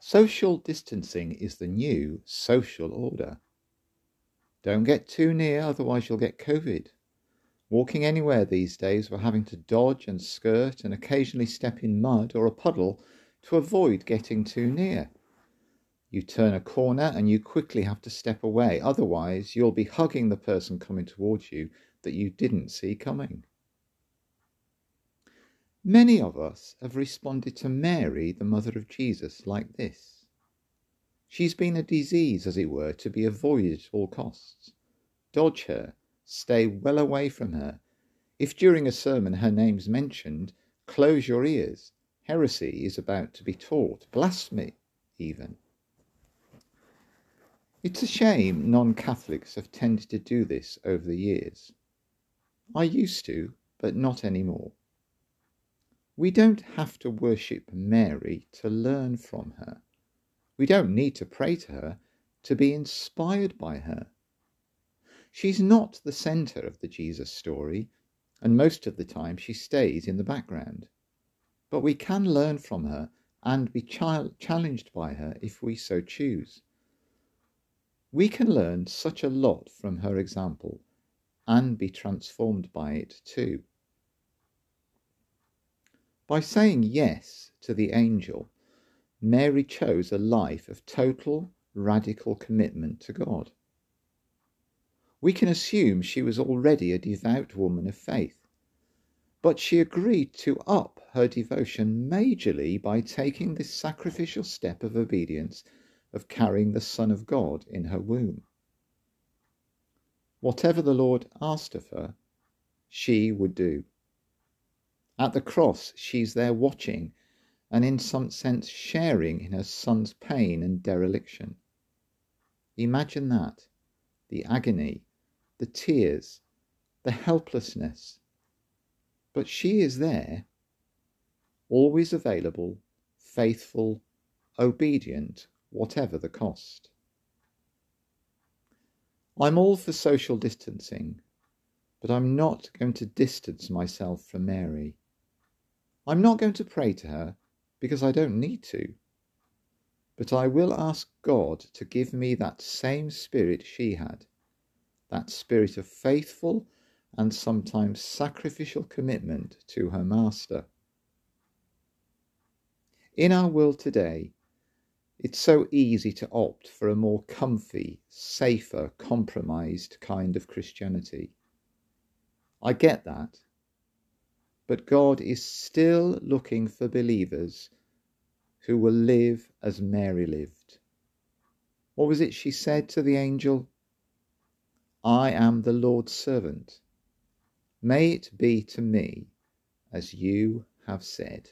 Social distancing is the new social order. Don't get too near, otherwise you'll get COVID. Walking anywhere these days, we're having to dodge and skirt and occasionally step in mud or a puddle to avoid getting too near. You turn a corner and you quickly have to step away, otherwise, you'll be hugging the person coming towards you that you didn't see coming. Many of us have responded to Mary, the mother of Jesus, like this. She's been a disease, as it were, to be avoided at all costs. Dodge her, stay well away from her. If during a sermon her name's mentioned, close your ears. Heresy is about to be taught, blasphemy even. It's a shame non Catholics have tended to do this over the years. I used to, but not anymore. We don't have to worship Mary to learn from her. We don't need to pray to her to be inspired by her. She's not the centre of the Jesus story, and most of the time she stays in the background. But we can learn from her and be challenged by her if we so choose. We can learn such a lot from her example and be transformed by it too. By saying yes to the angel, Mary chose a life of total, radical commitment to God. We can assume she was already a devout woman of faith, but she agreed to up her devotion majorly by taking this sacrificial step of obedience of carrying the Son of God in her womb. Whatever the Lord asked of her, she would do. At the cross, she's there watching and in some sense sharing in her son's pain and dereliction. Imagine that the agony, the tears, the helplessness. But she is there, always available, faithful, obedient, whatever the cost. I'm all for social distancing, but I'm not going to distance myself from Mary. I'm not going to pray to her because I don't need to. But I will ask God to give me that same spirit she had, that spirit of faithful and sometimes sacrificial commitment to her Master. In our world today, it's so easy to opt for a more comfy, safer, compromised kind of Christianity. I get that. But God is still looking for believers who will live as Mary lived. What was it she said to the angel? I am the Lord's servant. May it be to me as you have said.